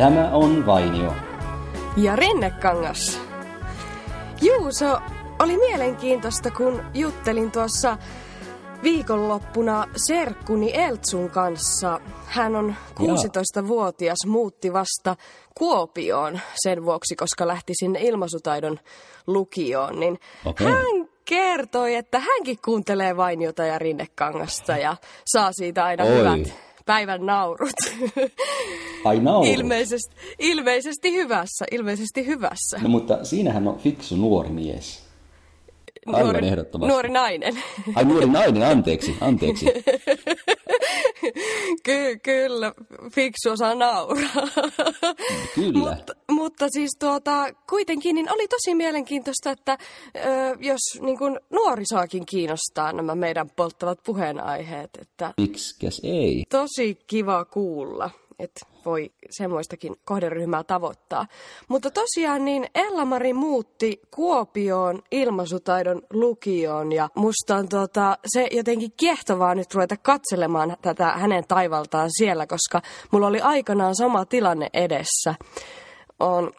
Tämä on Vainio. Ja Rennekangas. Juuso, oli mielenkiintoista, kun juttelin tuossa viikonloppuna serkkuni Eltsun kanssa. Hän on 16-vuotias, muutti vasta Kuopioon sen vuoksi, koska lähti sinne ilmaisutaidon lukioon. Niin Okei. hän kertoi, että hänkin kuuntelee Vainiota ja Rinnekangasta ja saa siitä aina Oi. hyvät päivän naurut. Ai nauru. ilmeisesti, ilmeisesti hyvässä, ilmeisesti hyvässä. No mutta siinähän on fiksu nuori mies. Aivan nuori, ehdottomasti. nuori nainen. Ai nuori nainen, anteeksi, anteeksi. Ky- kyllä, fiksu osaa nauraa. Kyllä. mutta, mutta siis tuota, kuitenkin niin oli tosi mielenkiintoista, että ö, jos niin kuin nuorisoakin kiinnostaa nämä meidän polttavat puheenaiheet, että ei? tosi kiva kuulla, että voi semmoistakin kohderyhmää tavoittaa. Mutta tosiaan niin Ella-Mari muutti Kuopioon ilmaisutaidon lukioon ja musta on tota, se jotenkin kiehtovaa nyt ruveta katselemaan tätä hänen taivaltaan siellä, koska mulla oli aikanaan sama tilanne edessä. On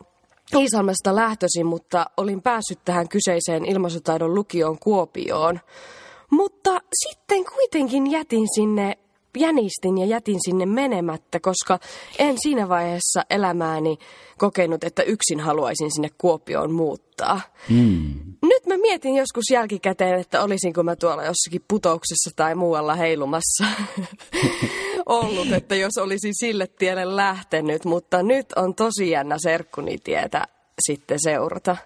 Iisalmesta lähtöisin, mutta olin päässyt tähän kyseiseen ilmaisutaidon lukioon Kuopioon. Mutta sitten kuitenkin jätin sinne, jänistin ja jätin sinne menemättä, koska en siinä vaiheessa elämääni kokenut, että yksin haluaisin sinne Kuopioon muuttaa. Mm. Nyt mä mietin joskus jälkikäteen, että olisinko mä tuolla jossakin putouksessa tai muualla heilumassa ollut, että jos olisin sille tielle lähtenyt, mutta nyt on tosi jännä serkkuni tietä sitten seurata.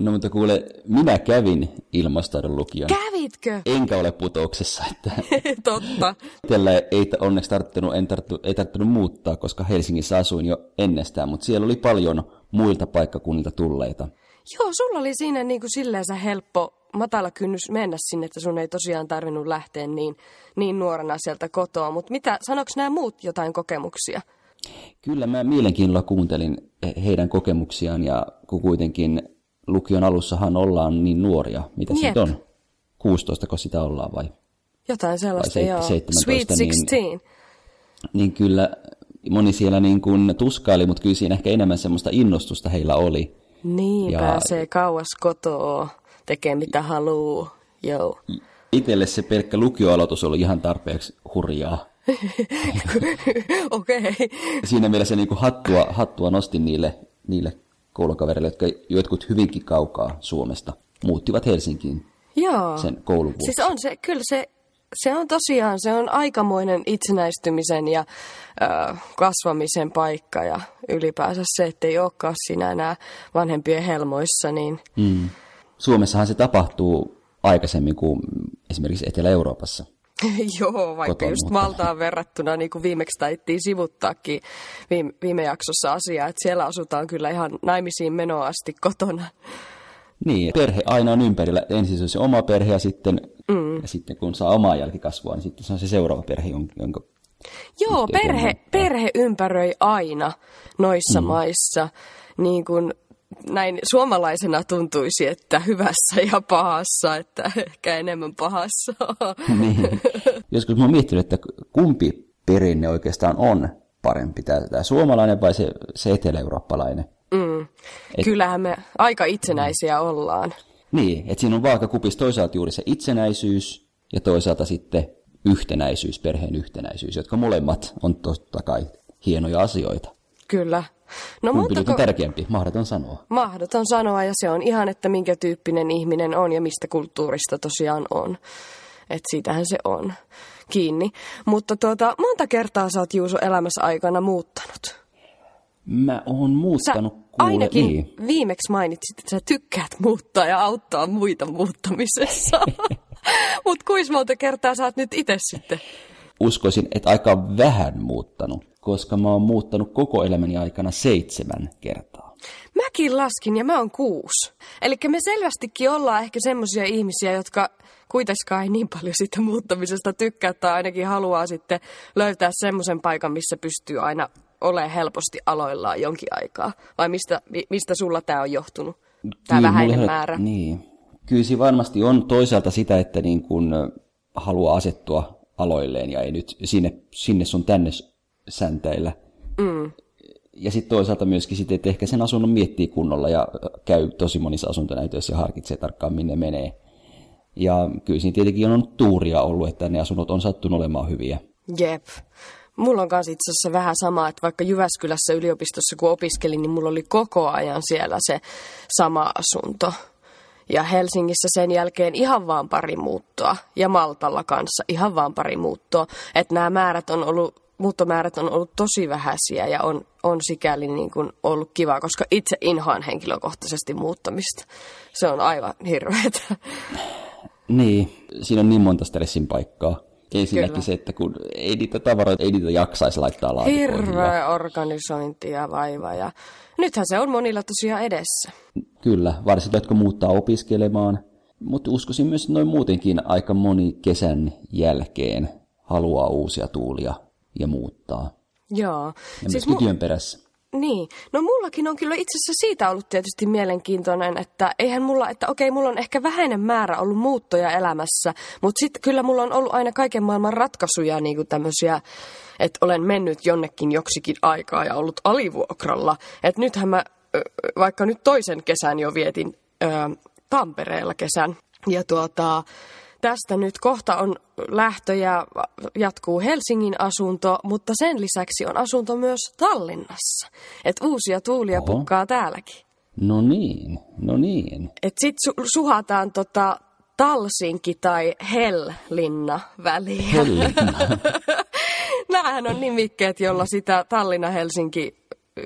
No mutta kuule, minä kävin ilmastoidon lukion. Kävitkö? Enkä ole putouksessa, että Totta. Itsellä ei onneksi tarttunut, en tarttu, ei tarttunut muuttaa, koska Helsingissä asuin jo ennestään, mutta siellä oli paljon muilta paikkakunnilta tulleita. Joo, sulla oli siinä niin kuin silleensä helppo, matala kynnys mennä sinne, että sun ei tosiaan tarvinnut lähteä niin, niin nuorena sieltä kotoa. Mutta mitä, sanoks nämä muut jotain kokemuksia? Kyllä mä mielenkiinnolla kuuntelin he- heidän kokemuksiaan ja kun kuitenkin lukion alussahan ollaan niin nuoria, mitä se Jep. nyt on? 16 kun sitä ollaan vai? Jotain sellaista, seit- joo. 17, Sweet niin- 16. Niin kyllä moni siellä niin kuin tuskaili, mutta kyllä siinä ehkä enemmän semmoista innostusta heillä oli. Niin, Ja- pääsee kauas kotoa, tekee mitä haluu. Joo. Itelle se pelkkä lukioaloitus oli ihan tarpeeksi hurjaa. Okei. Okay. Siinä mielessä niin kuin hattua, hattua nostin niille, niille koulukavereille, jotka jotkut hyvinkin kaukaa Suomesta muuttivat Helsinkiin Joo. sen koulun vuoksi. Siis on se, kyllä se, se on tosiaan, se on aikamoinen itsenäistymisen ja ö, kasvamisen paikka ja ylipäänsä se, että ei olekaan siinä enää vanhempien helmoissa, niin Mm. Suomessahan se tapahtuu aikaisemmin kuin esimerkiksi Etelä-Euroopassa. joo, vaikka just mutta- Maltaan verrattuna, niin kuin viimeksi taittiin sivuttaakin viime, viime jaksossa asiaa, että siellä asutaan kyllä ihan naimisiin menoa asti kotona. Niin, perhe aina on ympärillä. Ensin se on se oma perhe ja sitten, mm. ja sitten kun saa omaa jälkikasvua, niin sitten se on se seuraava perhe, jonka, Joo, perhe, perhe ympäröi aina noissa mm. maissa. Niin kuin näin suomalaisena tuntuisi, että hyvässä ja pahassa, että ehkä enemmän pahassa. niin. Joskus mä oon miettinyt, että kumpi perinne oikeastaan on parempi, tämä, suomalainen vai se, se etelä-eurooppalainen. Mm. Kyllähän me aika itsenäisiä ollaan. Niin, että siinä on vaakakupissa toisaalta juuri se itsenäisyys ja toisaalta sitten yhtenäisyys, perheen yhtenäisyys, jotka molemmat on totta kai hienoja asioita. Kyllä. No Kumpi nyt on tärkeämpi, mahdoton sanoa. Mahdoton sanoa ja se on ihan, että minkä tyyppinen ihminen on ja mistä kulttuurista tosiaan on. Että siitähän se on kiinni. Mutta tuota, monta kertaa sä oot Juuso elämässä aikana muuttanut? Mä oon Sä muuttanut kuule, ainakin niin. viimeksi mainitsit, että sä tykkäät muuttaa ja auttaa muita muuttamisessa. Mutta kuinka monta kertaa sä oot nyt itse sitten? Uskoisin, että aika vähän muuttanut, koska mä oon muuttanut koko elämäni aikana seitsemän kertaa. Mäkin laskin ja mä oon kuusi. Eli me selvästikin ollaan ehkä semmoisia ihmisiä, jotka kuitenkaan ei niin paljon siitä muuttamisesta tykkää tai ainakin haluaa sitten löytää semmoisen paikan, missä pystyy aina olemaan helposti aloillaan jonkin aikaa. Vai mistä, mi- mistä sulla tämä on johtunut? Tämä Kyllä vähäinen mulle- määrä. Niin. Kyllä siinä varmasti on toisaalta sitä, että niin kun haluaa asettua aloilleen ja ei nyt sinne, sinne sun tänne säntäillä. Mm. ja sitten toisaalta myöskin sitten, että ehkä sen asunnon miettii kunnolla ja käy tosi monissa asuntonäytöissä ja harkitsee tarkkaan, minne menee. Ja kyllä siinä tietenkin on tuuria ollut, että ne asunnot on sattunut olemaan hyviä. Jep. Mulla on kanssa itse asiassa vähän sama, että vaikka Jyväskylässä yliopistossa kun opiskelin, niin mulla oli koko ajan siellä se sama asunto. Ja Helsingissä sen jälkeen ihan vaan pari muuttoa. Ja Maltalla kanssa ihan vaan pari muuttoa. Että nämä määrät on ollut, muuttomäärät on ollut tosi vähäisiä ja on, on sikäli niin kuin ollut kiva, koska itse inhoan henkilökohtaisesti muuttamista. Se on aivan hirveetä. Niin, siinä on niin monta stressin paikkaa. Ensinnäkin se, että kun ei niitä tavaroita, ei niitä jaksaisi laittaa laatikoihin. Hirveä organisointi ja vaiva. Ja nythän se on monilla tosiaan edessä. Kyllä, varsinkin jotka muuttaa opiskelemaan. Mutta uskoisin myös, että noin muutenkin aika moni kesän jälkeen haluaa uusia tuulia ja muuttaa. Joo. Ja siis mu- työn perässä. Niin, no mullakin on kyllä itse asiassa siitä ollut tietysti mielenkiintoinen, että eihän mulla, että okei, mulla on ehkä vähäinen määrä ollut muuttoja elämässä, mutta sitten kyllä mulla on ollut aina kaiken maailman ratkaisuja, niin kuin tämmöisiä, että olen mennyt jonnekin joksikin aikaa ja ollut alivuokralla. Että nythän mä, vaikka nyt toisen kesän jo vietin ö, Tampereella kesän, ja tuota, tästä nyt kohta on lähtö ja jatkuu Helsingin asunto, mutta sen lisäksi on asunto myös Tallinnassa. Et uusia tuulia Oho. pukkaa täälläkin. No niin, no niin. Et sit su- suhataan tota Talsinki tai Hellinna väliin. Hellinna. Nämähän on nimikkeet, jolla sitä Tallinna-Helsinki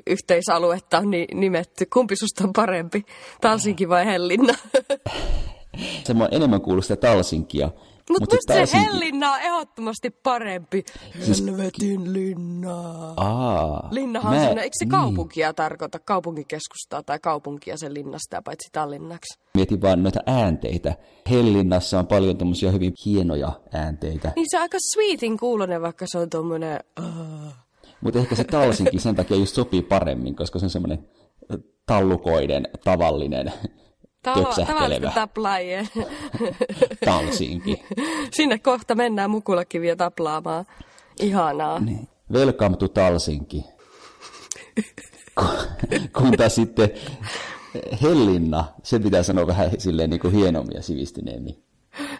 yhteisaluetta on nimetty. Kumpi susta on parempi, Talsinki vai Hellinna? Se on enemmän kuullut sitä Talsinkia. Mut Mut musta se Hellinna on ehdottomasti parempi. Siis... Helvetin linna. Aa, Linnahan mä... on sellainen, eikö se niin. kaupunkia tarkoita, kaupunkikeskustaa tai kaupunkia sen linnasta paitsi Tallinnaksi? Mietin vaan noita äänteitä. Hellinnassa on paljon tämmöisiä hyvin hienoja äänteitä. Niin se on aika sweetin kuulonen, vaikka se on tommonen... Uh. Mutta ehkä se Talsinkin sen takia just sopii paremmin, koska se on semmoinen tallukoiden tavallinen töpsähtelevä. taplaajien. Talsinki. Sinne kohta mennään mukulakiviä taplaamaan. Ihanaa. Niin. Welcome to Talsinki. kun taas sitten Hellinna, se pitää sanoa vähän silleen niin kuin hienommin ja sivistyneemmin.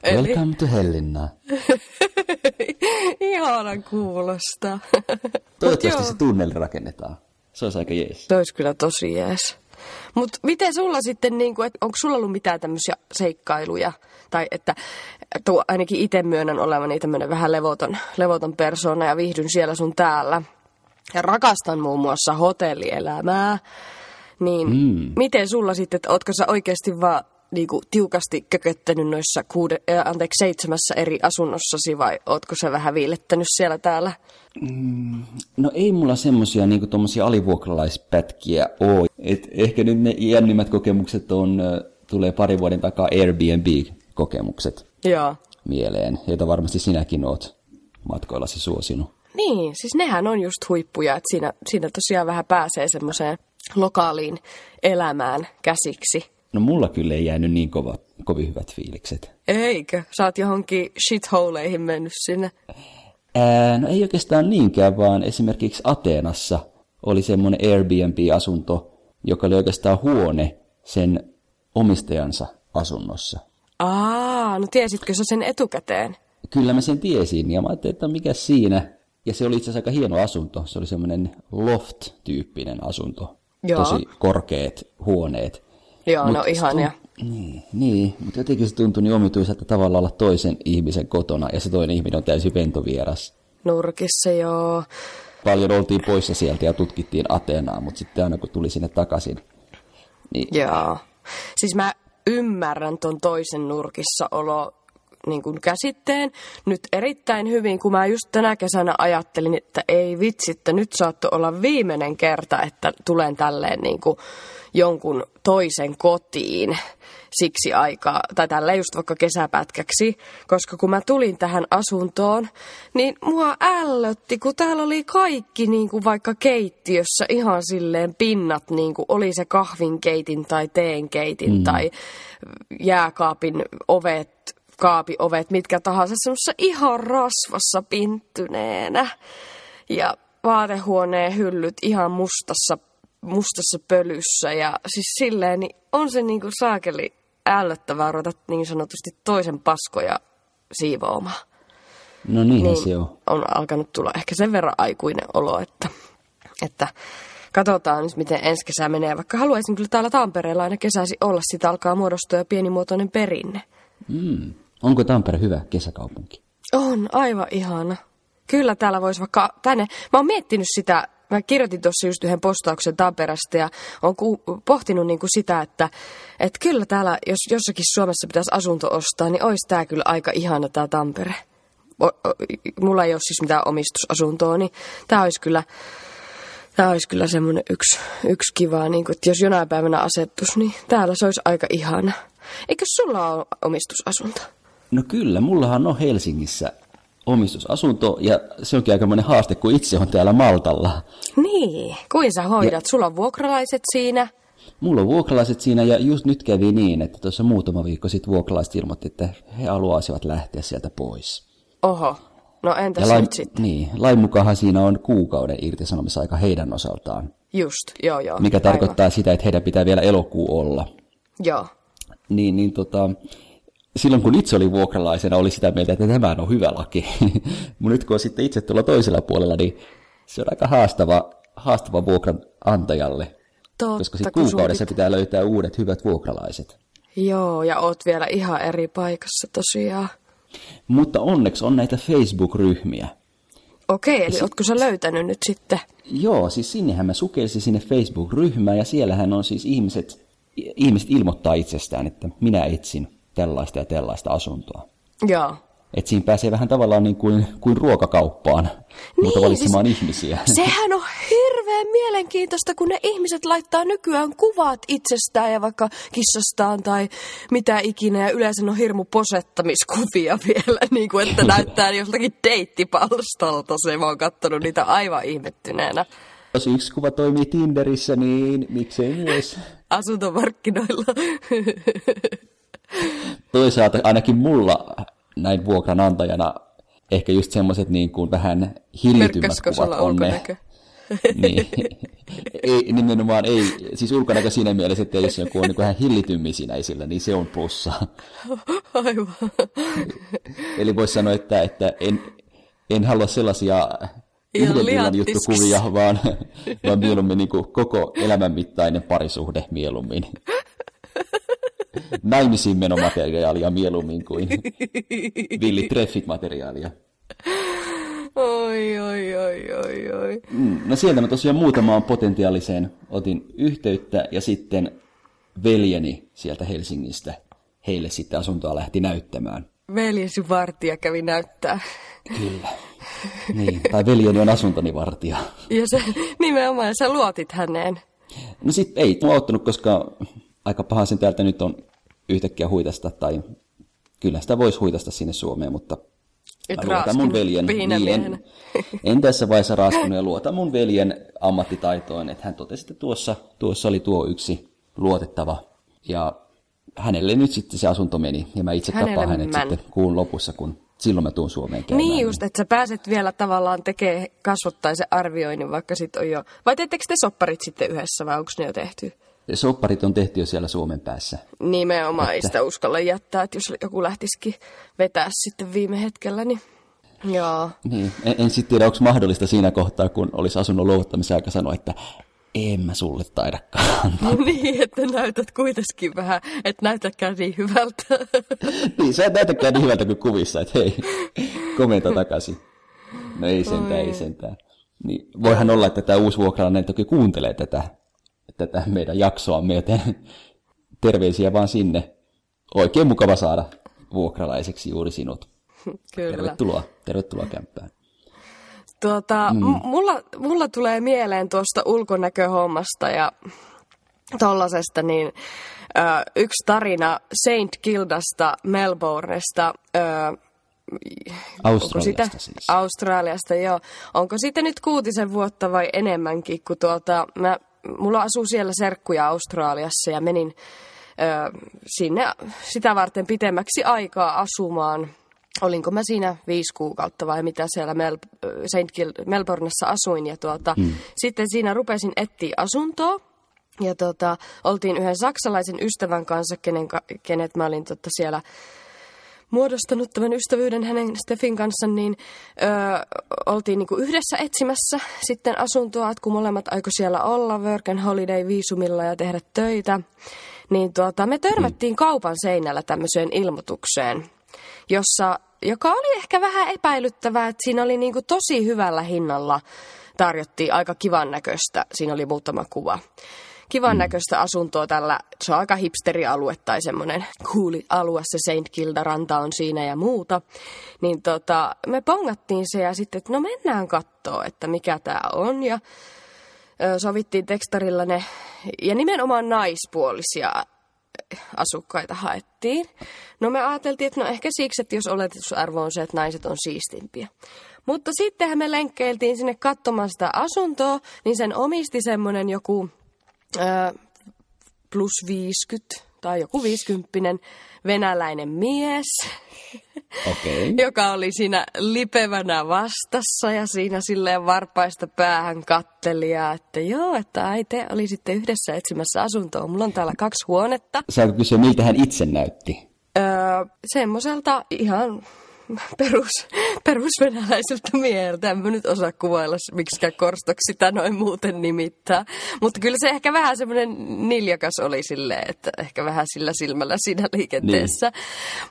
Eli... Welcome to Hellinna. Ihanan kuulosta. Toivottavasti se tunneli rakennetaan. Se olisi aika jees. Se olisi kyllä tosi jees. Mutta miten sulla sitten, niin kuin, onko sulla ollut mitään tämmöisiä seikkailuja? Tai että tuo, ainakin itse myönnän olevani tämmöinen vähän levoton, levoton persona ja viihdyn siellä sun täällä. Ja rakastan muun muassa hotellielämää. Niin mm. miten sulla sitten, että ootko sä oikeasti vaan niin kuin, tiukasti kököttänyt noissa kuude, äh, anteeksi, seitsemässä eri asunnossasi vai ootko sä vähän viilettänyt siellä täällä? Mm, no ei mulla semmosia niin tuommoisia alivuokralaispätkiä ole. Et ehkä nyt ne jännimmät kokemukset on, tulee pari vuoden takaa Airbnb-kokemukset Joo. mieleen, joita varmasti sinäkin oot matkoillasi suosinut. Niin, siis nehän on just huippuja, että siinä, siinä tosiaan vähän pääsee semmoiseen lokaaliin elämään käsiksi. No mulla kyllä ei jäänyt niin kova, kovin hyvät fiilikset. Eikö? Sä oot johonkin shitholeihin mennyt sinne. Ää, no ei oikeastaan niinkään, vaan esimerkiksi Ateenassa oli semmoinen Airbnb-asunto, joka oli oikeastaan huone sen omistajansa asunnossa. Aa, no tiesitkö sä sen etukäteen? Kyllä mä sen tiesin, ja mä ajattelin, että mikä siinä. Ja se oli itse asiassa aika hieno asunto. Se oli semmoinen loft-tyyppinen asunto. Joo. Tosi korkeat huoneet. Joo, Mut no ihania. Niin, niin, mutta jotenkin se tuntui niin omituiselta tavalla olla toisen ihmisen kotona ja se toinen ihminen on täysin ventovieras. Nurkissa, joo. Paljon oltiin poissa sieltä ja tutkittiin Ateenaa, mutta sitten aina kun tuli sinne takaisin. Niin... Joo. Siis mä ymmärrän ton toisen nurkissa olo niin kuin käsitteen nyt erittäin hyvin, kun mä just tänä kesänä ajattelin, että ei vitsi, että nyt saattoi olla viimeinen kerta, että tulen tälleen niin kuin jonkun toisen kotiin siksi aikaa, tai tällä just vaikka kesäpätkäksi, koska kun mä tulin tähän asuntoon, niin mua ällötti, kun täällä oli kaikki niin kuin vaikka keittiössä ihan silleen pinnat, niin kuin oli se kahvinkeitin tai teenkeitin mm. tai jääkaapin ovet, kaapiovet, mitkä tahansa semmoisessa ihan rasvassa pinttyneenä. Ja vaatehuoneen hyllyt ihan mustassa, mustassa pölyssä ja siis silleen, niin on se niinku saakeli ällöttävää ruveta niin sanotusti toisen paskoja siivoamaan. No niinhän niin se on. On alkanut tulla ehkä sen verran aikuinen olo, että, että katsotaan nyt, miten ensi kesä menee. Vaikka haluaisin kyllä täällä Tampereella aina kesäsi olla, sitä alkaa muodostua jo pienimuotoinen perinne. Mm. Onko Tampere hyvä kesäkaupunki? On, aivan ihana. Kyllä täällä voisi vaikka tänne. Mä oon miettinyt sitä, mä kirjoitin tuossa just yhden postauksen Tampereesta ja oon ku, pohtinut niinku sitä, että et kyllä täällä, jos jossakin Suomessa pitäisi asunto ostaa, niin olisi tää kyllä aika ihana tää Tampere. O, o, mulla ei ole siis mitään omistusasuntoa, niin tää olisi kyllä, tää olisi kyllä semmoinen yksi, yksi kiva, niin kun, että jos jonain päivänä asettus, niin täällä se olisi aika ihana. Eikö sulla ole omistusasunto? No kyllä, mullahan on Helsingissä omistusasunto ja se onkin aikamoinen haaste, kun itse on täällä Maltalla. Niin, kuin sä hoidat? Ja, Sulla on vuokralaiset siinä? Mulla on vuokralaiset siinä ja just nyt kävi niin, että tuossa muutama viikko sitten vuokralaiset ilmoitti, että he haluaisivat lähteä sieltä pois. Oho, no entäs ja lain, nyt sitten? Niin, lain mukaan siinä on kuukauden irtisanomisaika heidän osaltaan. Just, joo joo. Mikä aivan. tarkoittaa sitä, että heidän pitää vielä elokuu olla. Joo. Niin, niin tota, silloin kun itse oli vuokralaisena, oli sitä mieltä, että tämä on hyvä laki. Mutta nyt kun on sitten itse tuolla toisella puolella, niin se on aika haastava, haastava vuokranantajalle. Totta, koska sitten kuukaudessa suutit... pitää löytää uudet hyvät vuokralaiset. Joo, ja oot vielä ihan eri paikassa tosiaan. Mutta onneksi on näitä Facebook-ryhmiä. Okei, eli sit... ootko sä löytänyt nyt sitten? Joo, siis sinnehän mä sukelsin sinne Facebook-ryhmään, ja siellähän on siis ihmiset, ihmiset ilmoittaa itsestään, että minä etsin tällaista ja tällaista asuntoa. Joo. Että siinä pääsee vähän tavallaan niin kuin, kuin ruokakauppaan, niin, mutta valitsemaan siis, ihmisiä. Sehän on hirveän mielenkiintoista, kun ne ihmiset laittaa nykyään kuvat itsestään ja vaikka kissastaan tai mitä ikinä. Ja yleensä on hirmu posettamiskuvia vielä, niin kuin että näyttää joltakin deittipalstalta. Se mä oon kattonut niitä aivan ihmettyneenä. Jos yksi kuva toimii Tinderissä, niin miksei myös? Asuntomarkkinoilla. Toisaalta ainakin mulla näin vuokranantajana ehkä just semmoiset niin kuin vähän hillitymät kuvat on ne. niin. ei, nimenomaan ei, siis ulkonäkö siinä mielessä, että jos joku on niin vähän hillitymmin siinä esillä, niin se on plussa. Aivan. Eli voisi sanoa, että, että en, en halua sellaisia yhden illan juttukuvia, vaan, vaan mieluummin niin koko elämän mittainen parisuhde mieluummin naimisiin menomateriaalia mieluummin kuin villi treffit-materiaalia. Oi, oi, oi, oi, oi. Mm, no sieltä mä tosiaan muutamaan potentiaaliseen otin yhteyttä ja sitten veljeni sieltä Helsingistä heille sitten asuntoa lähti näyttämään. Veljesi vartija kävi näyttää. Kyllä. Niin, tai veljeni on asuntoni vartija. Ja se nimenomaan, sä luotit häneen. No sit ei luottanut, koska aika paha sen täältä nyt on yhtäkkiä huitasta, tai kyllä sitä voisi huitasta sinne Suomeen, mutta Et luotan mun veljen. Niin, en, en tässä vaiheessa raskunut ja luotan mun veljen ammattitaitoon, että hän totesi, että tuossa, tuossa oli tuo yksi luotettava. Ja hänelle nyt sitten se asunto meni, ja mä itse hänelle tapaan hänet män. sitten kuun lopussa, kun silloin mä tuun Suomeen käymään. Niin just, että sä pääset vielä tavallaan tekemään kasvottaisen arvioinnin, vaikka sit on jo... Vai teettekö te sopparit sitten yhdessä, vai onko ne jo tehty? Sopparit on tehty jo siellä Suomen päässä. Nimenomaan, että... ei sitä uskalla jättää, että jos joku lähtisikin vetää sitten viime hetkellä, niin joo. Niin, en, en sitten tiedä, onko mahdollista siinä kohtaa, kun olisi asunnon luovuttamisen aika sanoa, että en mä sulle taidakaan niin, että näytät kuitenkin vähän, että näytäkään niin hyvältä. niin, sä et näytäkään niin hyvältä kuin kuvissa, että hei, komenta takaisin. No ei sentään, ei sentään. Niin, voihan olla, että tämä uusi vuokralainen toki kuuntelee tätä tätä meidän jaksoa myöten. Terveisiä vaan sinne. Oikein mukava saada vuokralaiseksi juuri sinut. Kyllä. Tervetuloa, tervetuloa kämppään. Tuota, mm. mulla, mulla tulee mieleen tuosta ulkonäköhommasta ja tollasesta, niin ö, yksi tarina Saint Kildasta Melbournesta. Ö, Australiasta sitä, siis. Australiasta, joo. Onko sitten nyt kuutisen vuotta vai enemmänkin, kun tuota, mä mulla asuu siellä serkkuja Australiassa ja menin ö, sinne sitä varten pitemmäksi aikaa asumaan. olinko mä siinä viisi kuukautta vai mitä siellä Mel- St. Gil- Melbourneissa asuin. Ja tuota, mm. sitten siinä rupesin etsiä asuntoa. Ja tuota, oltiin yhden saksalaisen ystävän kanssa, kenen, kenet mä olin tuota siellä muodostanut tämän ystävyyden hänen Steffin kanssa, niin ö, oltiin niinku yhdessä etsimässä sitten asuntoa, että kun molemmat aiko siellä olla work and holiday viisumilla ja tehdä töitä, niin tuota, me törmättiin kaupan seinällä tämmöiseen ilmoitukseen, jossa, joka oli ehkä vähän epäilyttävää, että siinä oli niinku tosi hyvällä hinnalla tarjottiin aika kivan näköistä, siinä oli muutama kuva kivan mm. näköistä asuntoa tällä, se on aika hipsterialue tai semmoinen kuuli alue, se St. Kilda ranta on siinä ja muuta. Niin tota, me pongattiin se ja sitten, että no mennään kattoo, että mikä tämä on ja sovittiin tekstarilla ne, ja nimenomaan naispuolisia asukkaita haettiin. No me ajateltiin, että no ehkä siksi, että jos oletusarvo on se, että naiset on siistimpiä. Mutta sittenhän me lenkkeiltiin sinne katsomaan sitä asuntoa, niin sen omisti semmoinen joku plus 50 tai joku 50 venäläinen mies, okay. joka oli siinä lipevänä vastassa ja siinä silleen varpaista päähän kattelia, että joo, että ai te olisitte yhdessä etsimässä asuntoa. Mulla on täällä kaksi huonetta. Saanko kysyä, miltä hän itse näytti? Öö, semmoiselta ihan perus, perusvenäläiseltä mieheltä. En mä nyt osaa kuvailla, miksi korstoksi sitä noin muuten nimittää. Mutta kyllä se ehkä vähän semmoinen niljakas oli silleen, että ehkä vähän sillä silmällä siinä liikenteessä. Niin.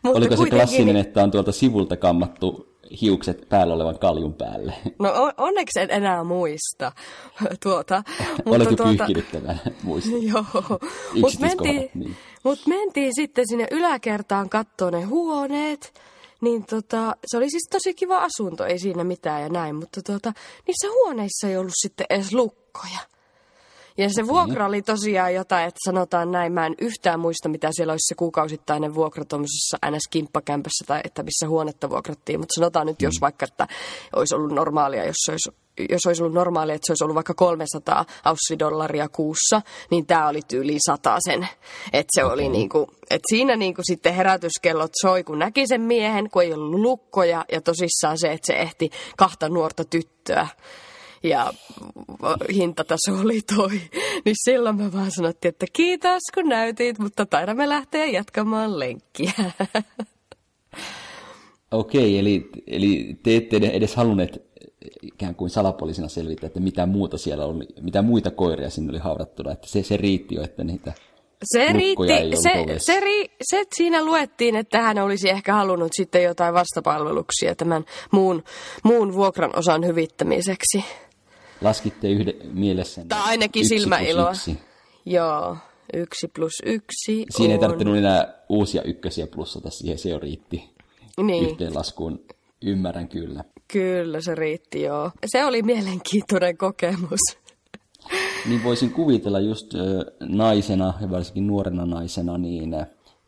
Mutta Oliko se klassinen, että on tuolta sivulta kammattu hiukset päällä olevan kaljun päälle. No onneksi en enää muista tuota. Oletko tuota... pyyhkinyt muista? Joo. Mutta mentiin, niin. mut mentiin sitten sinne yläkertaan katsoa ne huoneet. Niin tota, se oli siis tosi kiva asunto, ei siinä mitään ja näin, mutta tota, niissä huoneissa ei ollut sitten edes lukkoja. Ja se vuokra oli tosiaan jotain, että sanotaan näin, mä en yhtään muista, mitä siellä olisi se kuukausittainen vuokra tuommoisessa NS-kimppakämpässä tai että missä huonetta vuokrattiin. Mutta sanotaan nyt, jos mm. vaikka, että olisi ollut normaalia, jos se olisi jos olisi ollut normaalia, että se olisi ollut vaikka 300 aussidollaria kuussa, niin tämä oli tyyli sen. Että se oli niin kuin, että siinä niin kuin sitten herätyskellot soi, kun näki sen miehen, kun ei ollut lukkoja ja tosissaan se, että se ehti kahta nuorta tyttöä ja hintataso oli toi. Niin silloin me vaan sanottiin, että kiitos kun näytit, mutta taidamme lähteä jatkamaan lenkkiä. Okei, eli, eli te ette edes halunneet ikään kuin salapoliisina selvittää, että mitä muuta siellä oli, mitä muita koiria sinne oli haudattuna, että se, se riitti jo, että niitä se riitti, se, se, ri, se, siinä luettiin, että hän olisi ehkä halunnut sitten jotain vastapalveluksia tämän muun, muun vuokran osan hyvittämiseksi. Laskitte yhden mielessä. Tai ainakin silmäiloa. Yksi. Joo, yksi plus yksi Siinä on... ei tarvinnut enää uusia ykkösiä plussata siihen, se jo riitti niin. yhteenlaskuun. Ymmärrän kyllä. Kyllä, se riitti joo. Se oli mielenkiintoinen kokemus. Niin voisin kuvitella just naisena, ja varsinkin nuorena naisena, niin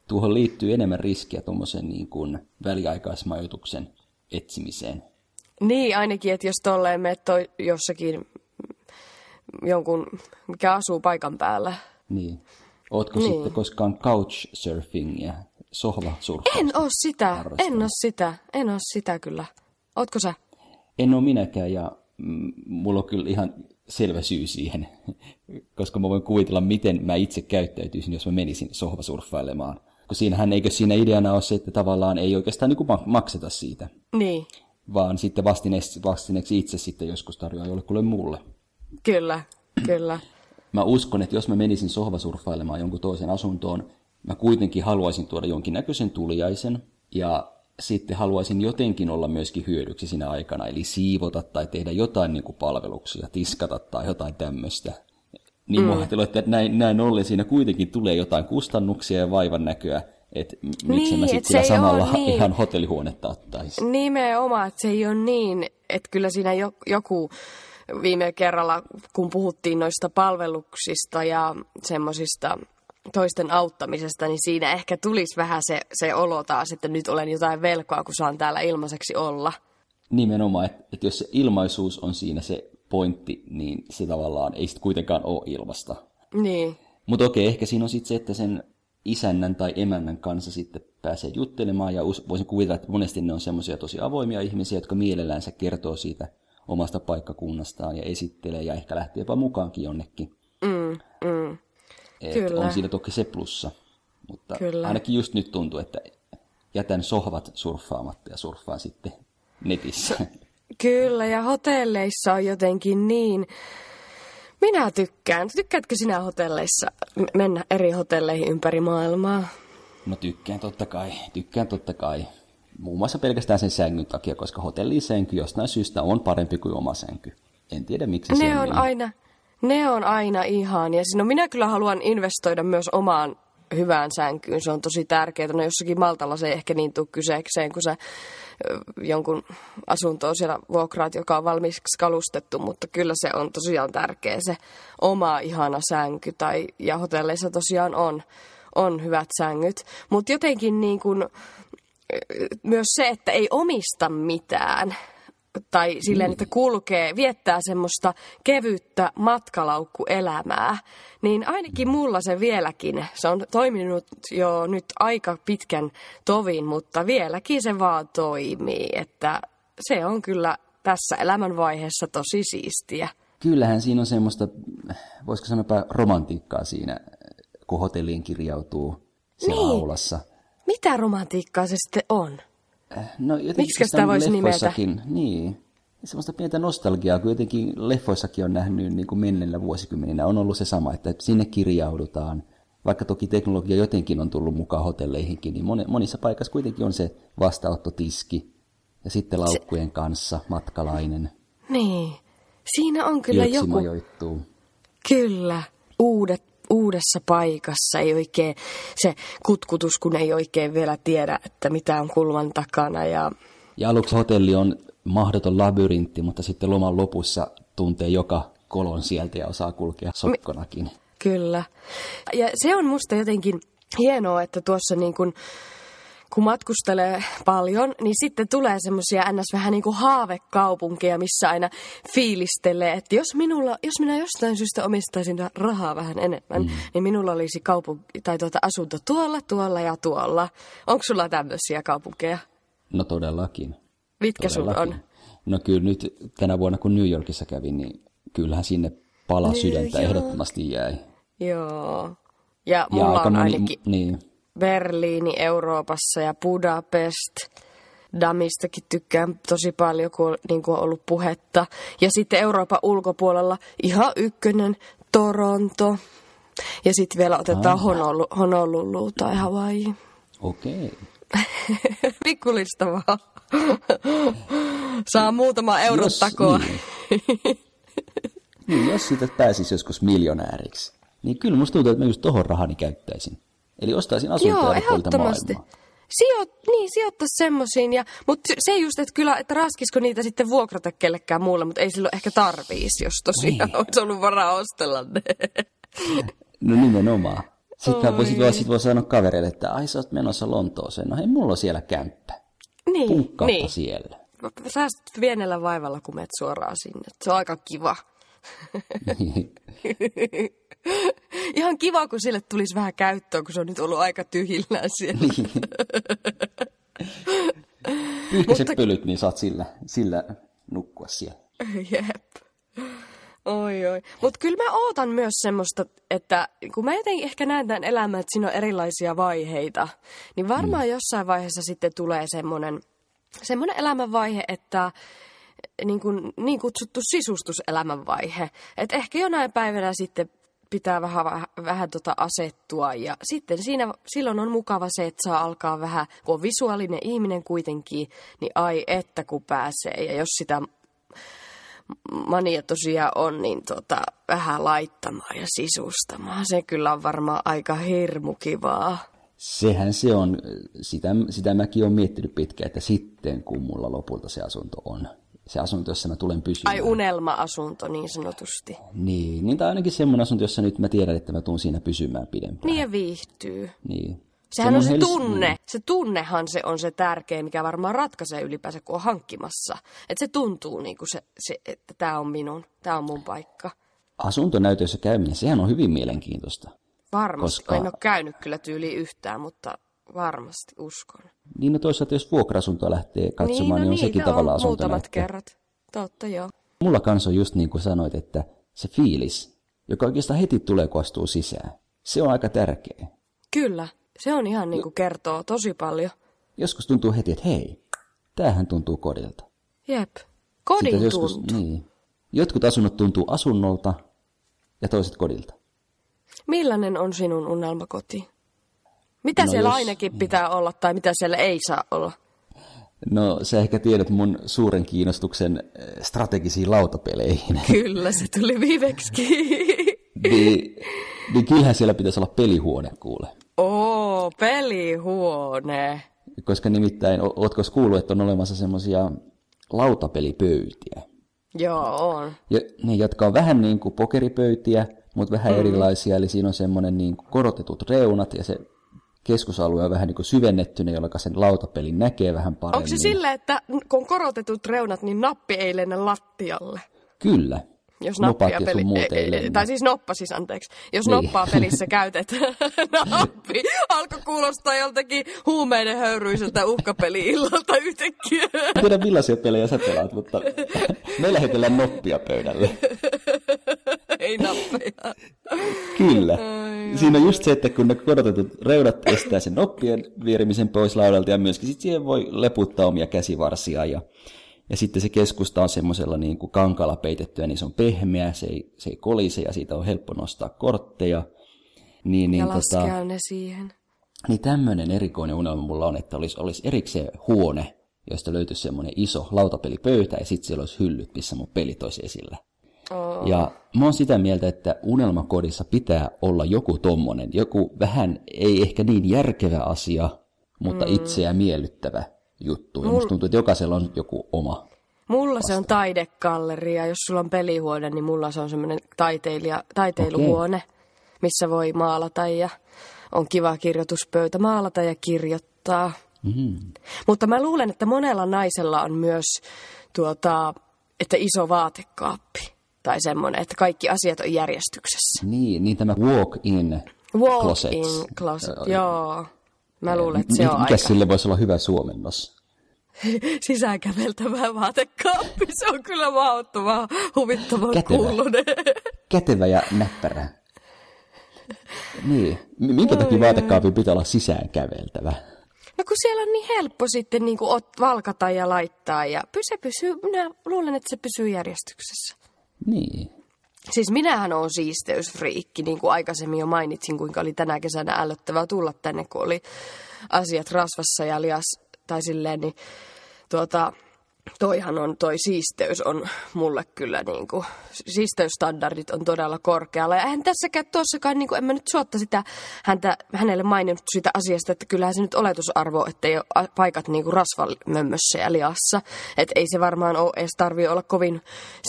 tuohon liittyy enemmän riskiä tuommoisen niin kuin väliaikaismajoituksen etsimiseen. Niin, ainakin, että jos tolleen menet toi jossakin jonkun, mikä asuu paikan päällä. Niin. Ootko niin. sitten koskaan couchsurfingia, sohvasurfausta? En oo sitä, en oo sitä, en oo sitä kyllä. Ootko sä? En ole minäkään ja mm, mulla on kyllä ihan selvä syy siihen, koska mä voin kuvitella, miten mä itse käyttäytyisin, jos mä menisin sohvasurffailemaan. Kun siinähän eikö siinä ideana ole se, että tavallaan ei oikeastaan niin makseta siitä. Niin. Vaan sitten vastineeksi, vastineeksi itse sitten joskus tarjoaa jollekulle muulle. Kyllä, kyllä. Mä uskon, että jos mä menisin sohvasurffailemaan jonkun toisen asuntoon, mä kuitenkin haluaisin tuoda jonkinnäköisen tuliaisen. Ja sitten haluaisin jotenkin olla myöskin hyödyksi siinä aikana, eli siivota tai tehdä jotain niin kuin palveluksia, tiskata tai jotain tämmöistä. Niin mm. ajattelin, että näin, näin ollen siinä kuitenkin tulee jotain kustannuksia ja vaivan näköä, että miksi niin, mä sitten samalla niin. ihan hotellihuonetta ottaisin. Nimenomaan, että se ei ole niin, että kyllä siinä joku viime kerralla, kun puhuttiin noista palveluksista ja semmoisista toisten auttamisesta, niin siinä ehkä tulisi vähän se, se olo taas, että nyt olen jotain velkoa, kun saan täällä ilmaiseksi olla. Nimenomaan, että, että jos se ilmaisuus on siinä se pointti, niin se tavallaan ei sitten kuitenkaan ole ilmasta. Niin. Mutta okei, ehkä siinä on sitten se, että sen isännän tai emännän kanssa sitten pääsee juttelemaan ja voisin kuvitella, että monesti ne on semmoisia tosi avoimia ihmisiä, jotka mielellään se kertoo siitä omasta paikkakunnastaan ja esittelee ja ehkä lähtee jopa mukaankin jonnekin. Mm, mm. Et Kyllä. On siinä toki se plussa, mutta Kyllä. ainakin just nyt tuntuu, että jätän sohvat surffaamatta ja surffaan sitten netissä. Kyllä, ja hotelleissa on jotenkin niin... Minä tykkään. Tykkäätkö sinä hotelleissa mennä eri hotelleihin ympäri maailmaa? No tykkään totta kai, tykkään totta kai. Muun muassa pelkästään sen sängyn takia, koska hotellisänky jostain syystä on parempi kuin oma sänky. En tiedä miksi se Ne on niin. aina, ne on aina ihan. Ja no minä kyllä haluan investoida myös omaan hyvään sänkyyn. Se on tosi tärkeää. No jossakin Maltalla se ei ehkä niin tule kyseekseen, kun sä jonkun asuntoon siellä vuokraat, joka on valmiiksi kalustettu, mutta kyllä se on tosiaan tärkeä se oma ihana sänky. Tai, ja hotelleissa tosiaan on, on hyvät sängyt. Mutta jotenkin niin kuin, myös se, että ei omista mitään tai silleen, että kulkee, viettää semmoista kevyttä matkalaukkuelämää, niin ainakin mulla se vieläkin, se on toiminut jo nyt aika pitkän tovin, mutta vieläkin se vaan toimii, että se on kyllä tässä elämänvaiheessa tosi siistiä. Kyllähän siinä on semmoista, voisiko sanoa romantiikkaa siinä, kun hotelliin kirjautuu siellä Niin. aulassa. Mitä romantiikkaa se sitten on? No, jotenkin Miksikä sitä voisi nimetä? Niin. Semmoista pientä nostalgiaa, kun jotenkin leffoissakin on nähnyt niin kuin menneillä vuosikymmeninä. On ollut se sama, että sinne kirjaudutaan. Vaikka toki teknologia jotenkin on tullut mukaan hotelleihinkin, niin moni- monissa paikassa kuitenkin on se vastaanottotiski. Ja sitten laukkujen kanssa matkalainen, Niin, siinä on kyllä yöksi joku... majoittuu. Kyllä, uudet, uudessa paikassa ei oikein, se kutkutus, kun ei oikein vielä tiedä, että mitä on kulman takana. Ja Ja aluksi hotelli on mahdoton labyrintti, mutta sitten loman lopussa tuntee joka kolon sieltä ja osaa kulkea sokkonakin. kyllä. Ja se on musta jotenkin hienoa, että tuossa niin kuin, kun matkustelee paljon, niin sitten tulee semmoisia ns. vähän niin kuin haavekaupunkeja, missä aina fiilistelee, että jos, minulla, jos minä jostain syystä omistaisin rahaa vähän enemmän, mm. niin minulla olisi kaupunki, tai tuota asunto tuolla, tuolla ja tuolla. Onko sulla tämmöisiä kaupunkeja? No todellakin. Mitkä sun on? No kyllä nyt tänä vuonna kun New Yorkissa kävin, niin kyllähän sinne pala sydäntä York. ehdottomasti jäi. Joo. Ja Ja mulla aika on moni, ainakin niin, Berliini Euroopassa ja Budapest. Damistakin tykkään tosi paljon, kun on, niin kuin on ollut puhetta. Ja sitten Euroopan ulkopuolella ihan ykkönen Toronto. Ja sitten vielä otetaan Honolulu, Honolulu tai Hawaii. okei. Pikkulista vaan. Saa muutama euron Jos- takoa. Niin. niin, jos siitä pääsisi joskus miljonääriksi, niin kyllä musta tuntuu, että mä just tohon rahani käyttäisin. Eli ostaisin asuntoja Joo, eri puolilta maailmaa. Sijo, niin, sijoittaisi semmoisiin. Ja, mutta se just, että kyllä, että raskisiko niitä sitten vuokrata kellekään muulle, mutta ei silloin ehkä tarviisi, jos tosiaan Niin. olisi ollut varaa ostella ne. No nimenomaan. Sitten Oi. voisit vaan sit voi sanoa kavereille, että ai sä oot menossa Lontooseen. No hei, mulla on siellä kämppä. Niin, Punkkaappa niin. siellä. Säästät pienellä vaivalla, kun menet suoraan sinne. Se on aika kiva. Ihan kiva, kun sille tulisi vähän käyttöä, kun se on nyt ollut aika tyhjillään siellä. Pyyhkäiset pölyt, niin saat sillä, sillä nukkua siellä. Jep. Oi, oi. Mutta kyllä mä ootan myös semmoista, että kun mä jotenkin ehkä näen tämän elämän, että siinä on erilaisia vaiheita, niin varmaan mm. jossain vaiheessa sitten tulee semmoinen, semmoinen elämänvaihe, että niin, kuin, niin kutsuttu sisustuselämänvaihe. Että ehkä jonain päivänä sitten pitää vähän, vähän, vähän tota asettua ja sitten siinä, silloin on mukava se, että saa alkaa vähän, kun on visuaalinen ihminen kuitenkin, niin ai että kun pääsee ja jos sitä mania tosiaan on, niin tota, vähän laittamaan ja sisustamaan. Se kyllä on varmaan aika hirmukivaa. Sehän se on, sitä, sitä mäkin olen miettinyt pitkään, että sitten kun mulla lopulta se asunto on, se asunto, jossa mä tulen pysymään. Ai unelma-asunto niin sanotusti. Niin, niin tai ainakin semmoinen asunto, jossa nyt mä tiedän, että mä tuun siinä pysymään pidempään. Niin ja viihtyy. Niin. Sehän on se Hels- tunne. Se tunnehan se on se tärkeä, mikä varmaan ratkaisee ylipäänsä, kun on hankkimassa. Että se tuntuu niin kuin se, se että tämä on minun, tämä on mun paikka. Asuntonäytöissä käyminen, sehän on hyvin mielenkiintoista. Varmasti, Koska- en ole käynyt kyllä tyyli yhtään, mutta varmasti uskon. Niin no toisaalta jos vuokra-asuntoa lähtee katsomaan, niin, no niin on sekin niitä tavallaan asunto. muutamat kerrat. Totta joo. Mulla kanssa on just niin kuin sanoit, että se fiilis, joka oikeastaan heti tulee, kun astuu sisään, se on aika tärkeä. Kyllä, se on ihan niin kuin kertoo tosi paljon. Joskus tuntuu heti, että hei, tämähän tuntuu kodilta. Jep. Kodin Sitten joskus, tuntu. niin. Jotkut asunnot tuntuu asunnolta ja toiset kodilta. Millainen on sinun unelmakoti? Mitä No siellä jos- ainakin pitää olla tai mitä siellä ei saa olla? No, sä ehkä tiedät mun suuren kiinnostuksen eh, strategisiin lautapeleihin. Kyllä, se tuli viimeksi. niin, niin kyllähän siellä pitäisi olla pelihuone, kuule. Oo, pelihuone. Koska nimittäin, ootko kuullut, että on olemassa semmoisia lautapelipöytiä? Joo, on. Ja ne, jotka on vähän niin kuin pokeripöytiä, mutta vähän mm. erilaisia, eli siinä on semmoinen niin kuin korotetut reunat ja se keskusalue on vähän niin kuin syvennettynä, jolloin sen lautapelin näkee vähän paremmin. Onko se silleen, että kun on korotetut reunat, niin nappi ei lennä lattialle? Kyllä. Jos Nopat nappia ja peli... muut ei ei- lennä. Tai siis noppa siis, anteeksi. Jos Niin. noppaa pelissä käytet nappi, alkoi kuulostaa joltakin huumeiden höyryiseltä uhkapeli-illalta yhtäkkiä. En tiedä millaisia pelejä sä pelaat, mutta me lähetellään noppia pöydälle. Ei nappeja. Kyllä. Siinä on just se, että kun ne korotetut reunat estää sen noppien vierimisen pois laudalta ja myöskin sit siihen voi leputtaa omia käsivarsia ja, ja sitten se keskusta on semmoisella niin kuin kankalla peitettyä, niin se on pehmeä, se ei, se ei kolise ja siitä on helppo nostaa kortteja. Niin, niin, Ja tota, laskea ne siihen. niin tämmöinen erikoinen unelma mulla on, että olisi, olisi erikseen huone, josta löytyisi semmoinen iso lautapelipöytä ja sitten siellä olisi hyllyt, missä mun pelit olisi esillä. Oh. Ja mä oon sitä mieltä, että unelmakodissa pitää olla joku tommonen, joku vähän, ei ehkä niin järkevä asia, mutta mm. itseä miellyttävä juttu. Ja musta tuntuu, että jokaisella on joku oma. Mulla se on taidegalleria. Jos sulla on pelihuone, niin mulla se on semmoinen taiteilija, taiteiluhuone, missä voi maalata ja on kiva kirjoituspöytä maalata ja kirjoittaa. Mm. Mutta mä luulen, että monella naisella on myös tuota, että iso vaatekaappi. Tai semmoinen, että kaikki asiat on järjestyksessä. Niin, niin tämä walk-in Walk-in closets. closet, Ö, joo. Mä luulen, että se on Mikä aika sille voisi olla hyvä suomennos? sisäänkäveltävä vaatekaappi. Se on kyllä mahdottoman huvittavan Kätevä. kuulonen. Kätevä ja näppärä. Niin. Minkä takia vaatekaapin pitää olla sisään käveltävä? No kun siellä on niin helppo sitten niin kuin ot, valkata ja laittaa ja py- se pysyy, minä luulen, että se pysyy järjestyksessä. Niin. Siis minähän olen siisteysfriikki, niin kuin aikaisemmin jo mainitsin, kuinka oli tänä kesänä ällöttävää tulla tänne, kun oli asiat rasvassa ja lias, tai silleen, niin tuota, toihan on, toi siisteys on mulle kyllä niin kuin, siisteysstandardit on todella korkealla. Ja eihän tässäkään tuossakaan, niin kuin, en mä nyt suotta sitä häntä, hänelle maininnut sitä asiasta, että kyllähän se nyt oletusarvo, että ei ole a- paikat niin kuin rasvamömmössä ja liassa. Että ei se varmaan ole, edes tarvitse olla kovin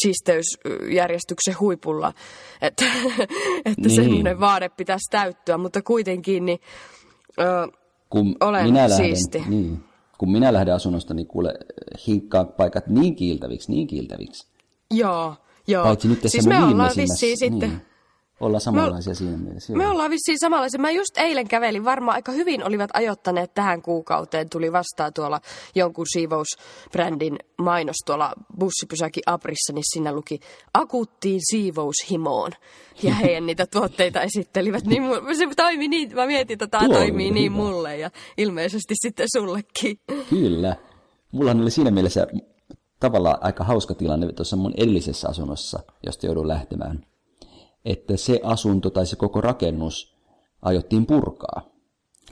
siisteysjärjestyksen huipulla, että, että Niin. semmoinen vaade pitäisi täyttyä, mutta kuitenkin niin... Ö, kun Olen minä lähden, siisti. Niin, kun minä lähden asunnosta, niin kuule hinkkaa paikat niin kiiltäviksi, niin kiiltäviksi. joo, joo. Paitsi nyt tässä siis me ollaan vissiin sitten... Niin, ollaan samanlaisia siinä mielessä. Me ollaan vissiin samanlaisia. Mä just eilen kävelin, varmaan aika hyvin olivat ajoittaneet tähän kuukauteen. Tuli vastaan tuolla jonkun siivousbrändin mainos tuolla bussipysäkin Aprissa, niin siinä luki akuuttiin siivoushimoon. Ja heidän niitä tuotteita esittelivät. Niin mu- se toimi niin, mä mietin, että tämä toimii niin hyvä. mulle ja ilmeisesti sitten sullekin. Kyllä. Mulla oli siinä mielessä tavallaan aika hauska tilanne tuossa mun edellisessä asunnossa, josta joudun lähtemään. Että se asunto tai se koko rakennus aiottiin purkaa.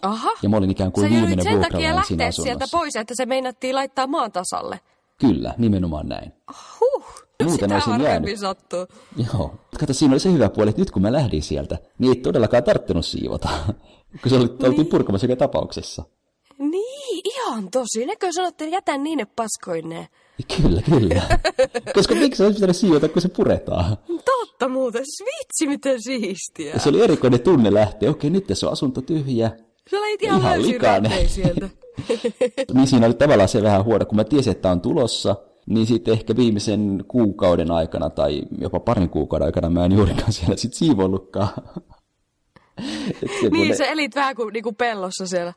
Aha. Ja mä olin ikään kuin Sä viimeinen sen takia lähteä sieltä pois, että se meinattiin laittaa maan tasalle. Kyllä, nimenomaan näin. Huh, Muuten sitä olisin harvemmin jäänyt. sattuu. Joo. Kato, siinä oli se hyvä puoli, että nyt kun mä lähdin sieltä, niin ei todellakaan tarttunut siivota. kun se oli, oltiin Niin. purkamassa joka tapauksessa. Niin, ihan tosi. Nekö sanotte, että jätän niine paskoineen? Kyllä, kyllä. Koska miksi se olisi pitänyt siivota, kun se puretaan? Totta muuten, vitsi miten siistiä. Ja se oli erikoinen tunne lähteä. Okei, nyt tässä on asunto tyhjä. Sä leit ihan, Ihan likainen. sieltä. Niin siinä oli tavallaan se vähän huono, kun mä tiesin, että on tulossa, niin sitten ehkä viimeisen kuukauden aikana tai jopa parin kuukauden aikana mä en juurikaan siellä sit siivollutkaan. Et Niin, sä elit vähän kuin niinku pellossa siellä.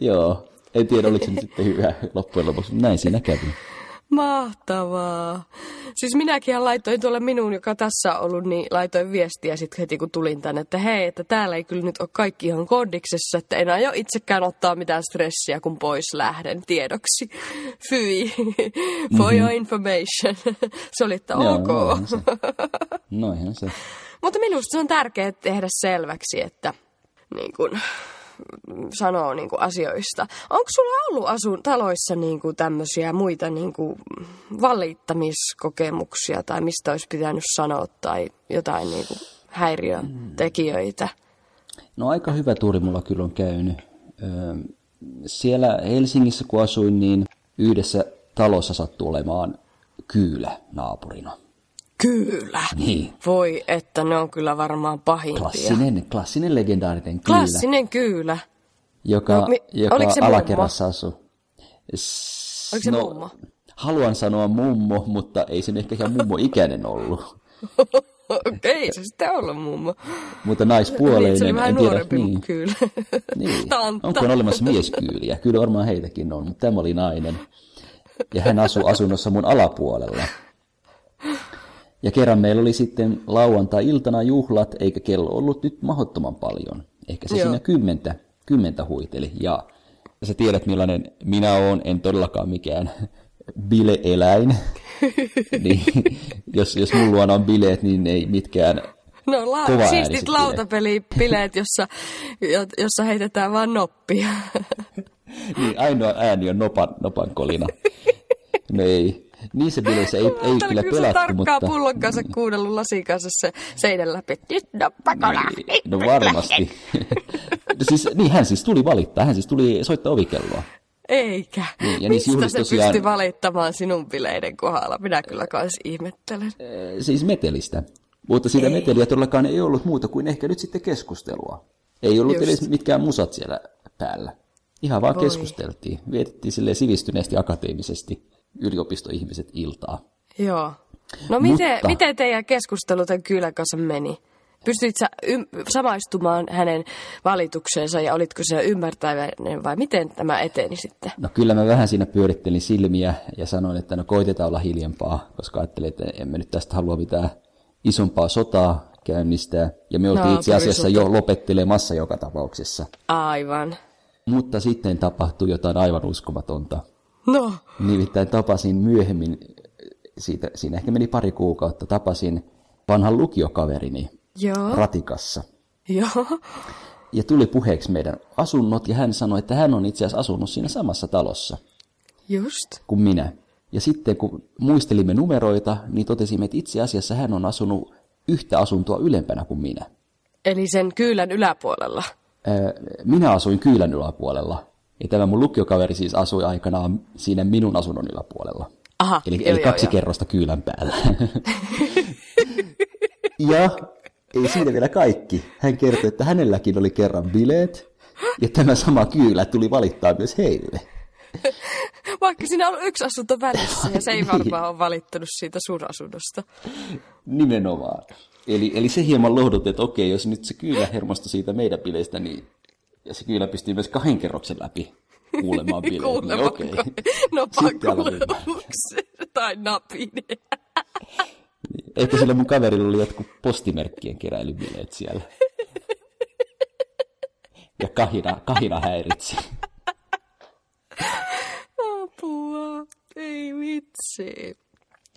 Joo, en tiedä oliko se nyt sitten hyvä loppujen lopuksi, mutta näin siinä kävi. Mahtavaa. Siis minäkin laitoin tuolle minun, joka tässä on ollut, niin laitoin viestiä sitten heti kun tulin tänne, että hei, että täällä ei kyllä nyt ole kaikki ihan kodiksessa, että en aio itsekään ottaa mitään stressiä, kun pois lähden tiedoksi. Fyi, for your information. se oli, että. Joo, ok. noihän se. Noihän se. Mutta minusta se on tärkeää tehdä selväksi, että niin kun, sanoo niin kun, asioista. Onko sulla ollut asun taloissa niin kun, tämmöisiä muita niin kun, valittamiskokemuksia tai mistä olisi pitänyt sanoa tai jotain niin kun, häiriötekijöitä? No aika hyvä tuuri mulla kyllä on käynyt. Siellä Helsingissä kun asuin, niin yhdessä talossa sattui olemaan kyylä naapurina. Kyllä. Niin. Voi, että ne on kyllä varmaan pahimpia. Klassinen, klassinen legendaarinen kyylä, Klassinen kyylä. joka, No, mi- joka oliko se mummo? alakerrassa asui. Oliko se mummo? Haluan sanoa mummo, mutta ei se ehkä ihan mummo ikäinen ollut. Ei se sitten ollut mummo. Mutta Niin, naispuoleinen, se oli vähän en tiedä, nuorempi niin. kyllä. Niin. Tantta. Onko on olemassa mieskyyliä? Kyllä varmaan heitäkin on, mutta tämä oli nainen. Ja hän asui asunnossa mun alapuolella. Ja kerran meillä oli sitten lauantai-iltana juhlat, eikä kello ollut nyt mahdottoman paljon. Ehkä se Joo. siinä kymmentä, kymmentä huiteli. Ja sä tiedät millainen minä oon, en todellakaan mikään bileeläin. niin, jos, jos mulla luona on bileet, niin ei mitkään No la- Kova siistit lautapelipileet, jossa, jo- jossa heitetään vaan noppia. Niin, ainoa ääni on nopan, nopan kolina. No ei. Niissä bileissä ei, ei kyllä pelattu, tarkkaan mutta... pullon kanssa kuunnellut lasin kanssa se seinän läpi. Nyt noppakola. Niin, no varmasti. No siis, niin, hän siis tuli valittaa, hän siis tuli soittaa ovikelloa. Eikä. Niin, ja niissä Mistä se tosiaan- pystyi valittamaan sinun bileiden kohdalla? Minä kyllä kans ihmettelen. Siis metelistä. Mutta siitä meteliä todellakaan ei ollut muuta kuin ehkä nyt sitten keskustelua. Ei ollut Just. edes mitkään musat siellä päällä. Ihan vaan keskusteltiin. Vietettiin silleen sivistyneesti akateemisesti yliopistoihmiset iltaa. Joo. No miten, Mutta- miten teidän keskustelu tämän kylän kanssa meni? Pystyit sä ym- samaistumaan hänen valitukseensa ja olitko se ymmärtäväinen vai miten tämä eteni sitten? No kyllä mä vähän siinä pyörittelin silmiä ja sanoin, että no koitetaan olla hiljempaa, koska ajattelin, että emme nyt tästä halua mitään isompaa sotaa käynnistää. Ja me oltiin itse asiassa jo lopettelemassa joka tapauksessa. Aivan. Mutta sitten tapahtui jotain aivan uskomatonta. No, Nimittäin tapasin myöhemmin, siitä, siinä ehkä meni pari kuukautta, tapasin vanhan lukiokaverini joo, Ratikassa. joo. Ja tuli puheeksi meidän asunnot ja hän sanoi, että hän on itse asiassa asunut siinä samassa talossa. Just. kuin minä. Ja sitten kun muistelimme numeroita, niin totesimme, että itse asiassa hän on asunut yhtä asuntoa ylempänä kuin minä. Eli sen kyylän yläpuolella. Minä asuin Kyylän yläpuolella, ja tämä mun lukiokaveri siis asui aikanaan siinä minun asunnon yläpuolella. Aha, Eli, joo, eli joo, kaksi joo. kerrosta Kyylän päällä. ja ei siinä vielä kaikki. Hän kertoi, että hänelläkin oli kerran bileet, ja tämä sama Kyylä tuli valittaa myös heille. Vaikka siinä on yksi asunto välissä ja se ei varmaan ole valittanut siitä sun asunnosta. Nimenomaan. Eli, eli se hieman lohdutti, että okei, jos nyt se kyllä hermostui siitä meidän bileistä, niin ja se kyllä pystyy myös kahden kerroksen läpi kuulemaan bileet. Niin Kuulemaan okei. no tai napin. Ehkä sillä mun kaverilla oli jotkut postimerkkien keräilybileet siellä. Ja kahina, kahina häiritsi. Apua, ei vitsi.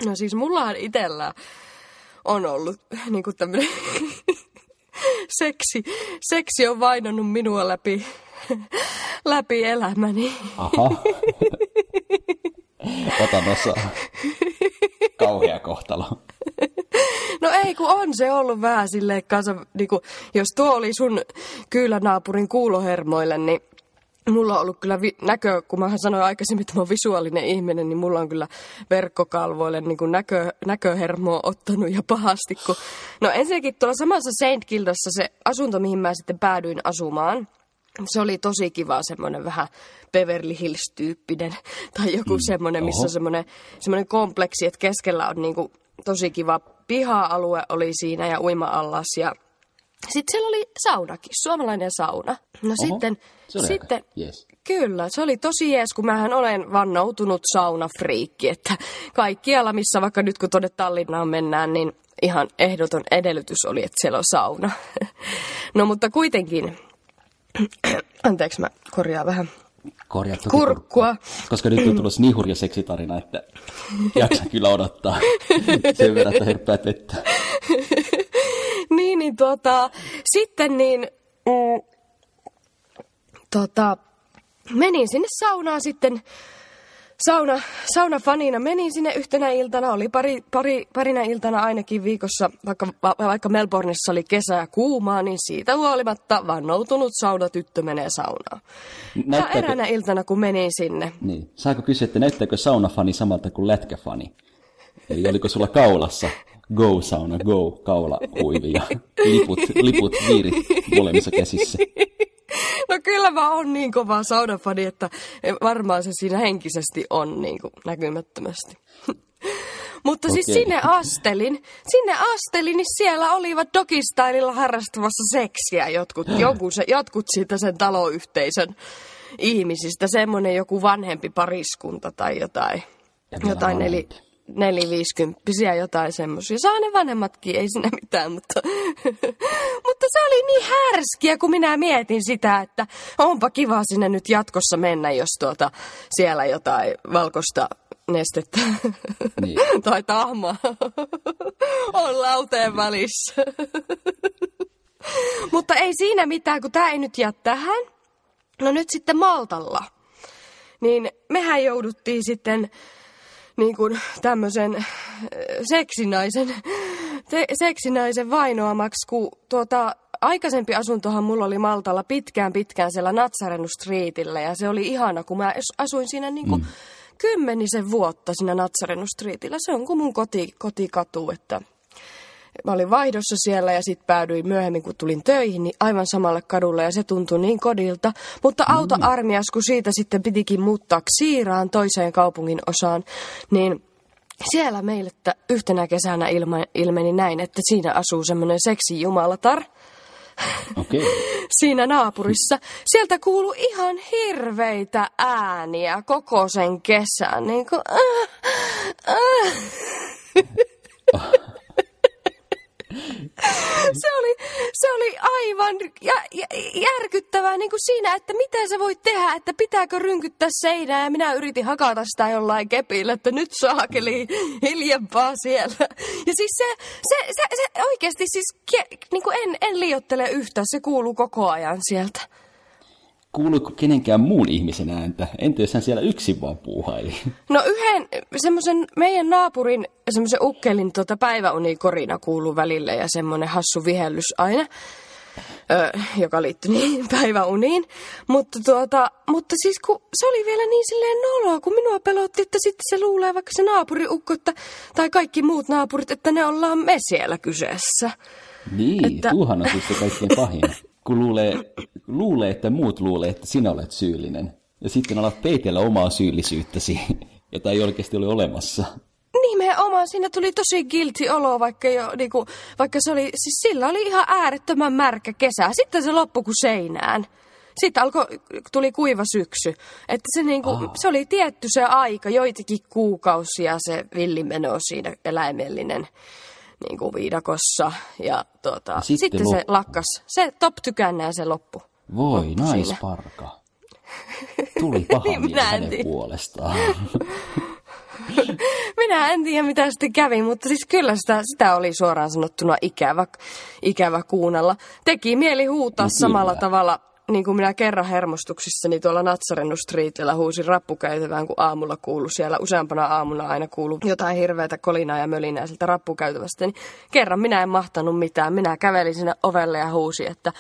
No siis mullahan itellä on ollut niinku tämmönen seksi, seksi on vainonnut minua läpi, läpi elämäni. Aha. Otan osaa. Kauhea kohtalo. No ei, kun on se ollut vähän silleen kanssa, niinku, jos tuo oli sun kyylänaapurin kuulohermoille, niin mulla on ollut kyllä vi- näkö, kun mä sanoin aikaisemmin, että mä oon visuaalinen ihminen, niin mulla on kyllä verkkokalvoille niin kuin näkö, näköhermoa ottanut ja pahasti. Kun... No ensinnäkin tuolla samassa Saint Kildassa se asunto, mihin mä sitten päädyin asumaan, se oli tosi kiva, semmoinen vähän Beverly Hills-tyyppinen tai joku mm, semmoinen, missä oho. on semmoinen, semmoinen kompleksi, että keskellä on niinku tosi kiva piha-alue oli siinä ja uima-allas ja sitten siellä oli saunakin, suomalainen sauna. No Oho, sitten, sitten jees. Kyllä, se oli tosi jees, kun mähän olen vannoutunut saunafriikki, että kaikkialla, missä vaikka nyt kun tuonne Tallinnaan mennään, niin ihan ehdoton edellytys oli, että siellä on sauna. No mutta kuitenkin, anteeksi mä korjaan vähän Korjaa toki kurkkua. Koska nyt on tulossa niin hurja seksitarina, että jaksa kyllä odottaa sen verran, että herppäät vettä. Niin, niin tuota, sitten niin, mm, tota, menin sinne saunaan sitten, sauna, saunafanina menin sinne yhtenä iltana, oli pari, pari, parina iltana ainakin viikossa, vaikka, va, vaikka Melbourneissa oli kesä ja kuumaa, niin siitä huolimatta vannoutunut saunatyttö menee saunaan. Ja Näyttääkö, eräänä iltana, kun menin sinne, niin, saako kysyä, että näyttääkö saunafani samalta kuin lätkäfani? Eli oliko sulla kaulassa go sauna, go kaula huivi ja liput, liput viirit molemmissa käsissä? No kyllä mä oon niin kova saunafani, että varmaan se siinä henkisesti on niin kuin näkymättömästi. Mutta siis sinne astelin, sinne astelin, niin siellä olivat dogistylilla harrastamassa seksiä jotkut, joku se, jotkut siitä sen taloyhteisön ihmisistä, semmoinen joku vanhempi pariskunta tai jotain, jotain neli. Neliviisikymppisiä, jotain semmoisia. Saa ne vanhemmatkin, ei siinä mitään, mutta, mutta se oli niin härskiä, kun minä mietin sitä, että onpa kiva sinne nyt jatkossa mennä, jos tuota siellä jotain valkoista nestettä Niin. tai tahmaa on lauteen välissä. mutta ei siinä mitään, kun tämä ei nyt jää tähän. No nyt sitten Maltalla. Niin mehän jouduttiin sitten niin kuin tämmöisen äh, seksinaisen, te, seksinaisen vainoamaksi, kun tuota, aikaisempi asuntohan mulla oli Maltalla pitkään pitkään siellä Natsarenu Streetillä ja se oli ihana, kun mä as- asuin siinä niin kuin mm. kymmenisen vuotta siinä Natsarenu Streetillä. Se on kuin mun koti, kotikatu, että mä olin vaihdossa siellä ja sitten päädyin myöhemmin, kun tulin töihin, niin aivan samalle kadulle ja se tuntui niin kodilta. Mutta autoarmias, kun siitä sitten pitikin muuttaa Siiraan toiseen kaupungin osaan, niin siellä meille että yhtenä kesänä ilma, ilmeni näin, että siinä asuu semmoinen seksijumalatar Okei. siinä naapurissa. Sieltä kuului ihan hirveitä ääniä koko sen kesän. Niin kuin, äh, äh. se, oli, se oli aivan jä, jä, järkyttävää niin kuin siinä, että mitä sä voit tehdä, että pitääkö rynkyttää seinää. Ja minä yritin hakata sitä jollain kepillä, että nyt saakeli hiljempaa siellä. Ja siis se, se, se, se oikeasti siis niin kuin en, en liiottele yhtään, se kuuluu koko ajan sieltä. Kuuluiko kenenkään muun ihmisen ääntä? Entä jos hän siellä yksin vaan puuhaili? No yhden semmoisen meidän naapurin semmoisen ukkelin tota päiväunikorina kuuluu välillä ja semmoinen hassu vihellys aina, ö, joka liittyy niin päiväuniin. Mutta, tuota, mutta siis kun se oli vielä niin silleen noloa, kun minua pelotti, että sitten se luulee vaikka se naapuriukko että, tai kaikki muut naapurit, että ne ollaan me siellä kyseessä. Niin, Että- että... tuuhan on siis se kaikkein pahin. Kun luulee, luulee, että muut luulee, että sinä olet syyllinen. Ja sitten alat peitellä omaa syyllisyyttäsi, jota ei oikeasti ole olemassa. Nimenomaan, siinä tuli tosi guilty olo, vaikka, jo, niinku, vaikka se oli, siis sillä oli ihan äärettömän märkä kesä. Sitten se loppui kuin seinään. Sitten alkoi, tuli kuiva syksy. Että se, niinku, oh. se oli tietty se aika, joitakin kuukausia se villimeno siinä eläimellinen niinku viidakossa. Ja tuota, sitten sitten, se lakkas. Se top tykänne ja se loppu. Voi, Loppu siinä. naisparka. Tuli paha Niin, minä en tiedä. puolestaan. Minä en tiedä, mitä sitten kävi, mutta siis kyllä sitä, sitä oli suoraan sanottuna ikävä, ikävä kuunnella. Teki mieli huutaa No no, kyllä. samalla tavalla, niin kuin minä kerran hermostuksissani tuolla Natsarennu Streetillä huusin rappukäytävään, kun aamulla kuulu siellä. Useampana aamuna aina kuulu jotain hirveätä kolinaa ja mölinää sieltä rappukäytävästä. Niin kerran minä en mahtanut mitään. Minä kävelin sinne ovelle ja huusin, että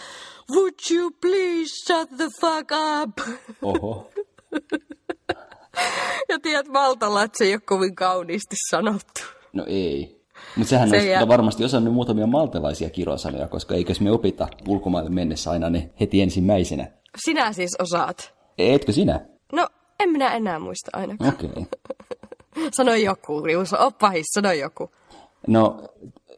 Would you please shut the fuck up? Oho. Ja tiedät Valtalla, että se ei ole kovin kauniisti sanottu. No ei. Mutta sehän Se olisi jää- varmasti osannut muutamia maltalaisia kirosanoja, koska eikös me opita ulkomaille mennessä aina ne heti ensimmäisenä. Sinä siis osaat. Etkö sinä? No, en minä enää muista ainakaan. Okei. Okay. Sano joku, Riuso, op pahis, sano joku. No,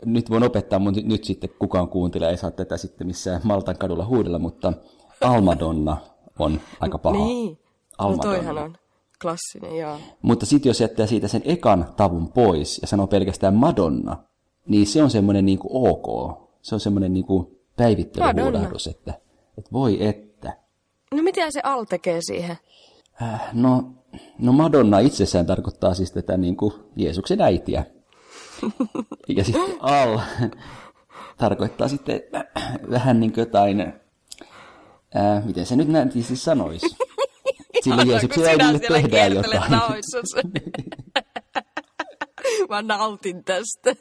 nyt voin opettaa, mutta nyt sitten kukaan kuuntelee, ei saa tätä sitten missään Maltan kadulla huudella, mutta Almadonna on aika paha. Niin, no toihan on klassinen, joo. Mutta sitten jos jättää siitä sen ekan tavun pois ja sanoo pelkästään Madonna, niin se on semmoinen niin kuin ok. Se on semmoinen niin kuin päivittelyhuudahdus, että, että voi että. No mitä se al tekee siihen? Äh, no, no Madonna itsessään tarkoittaa siis tätä niin kuin Jeesuksen äitiä. Ja sitten al tarkoittaa sitten vähän niin kuin jotain, ää, miten se nyt näin siis sanoisi? Sillä Jeesuksen äidille tehdään jotain. Mä nautin tästä.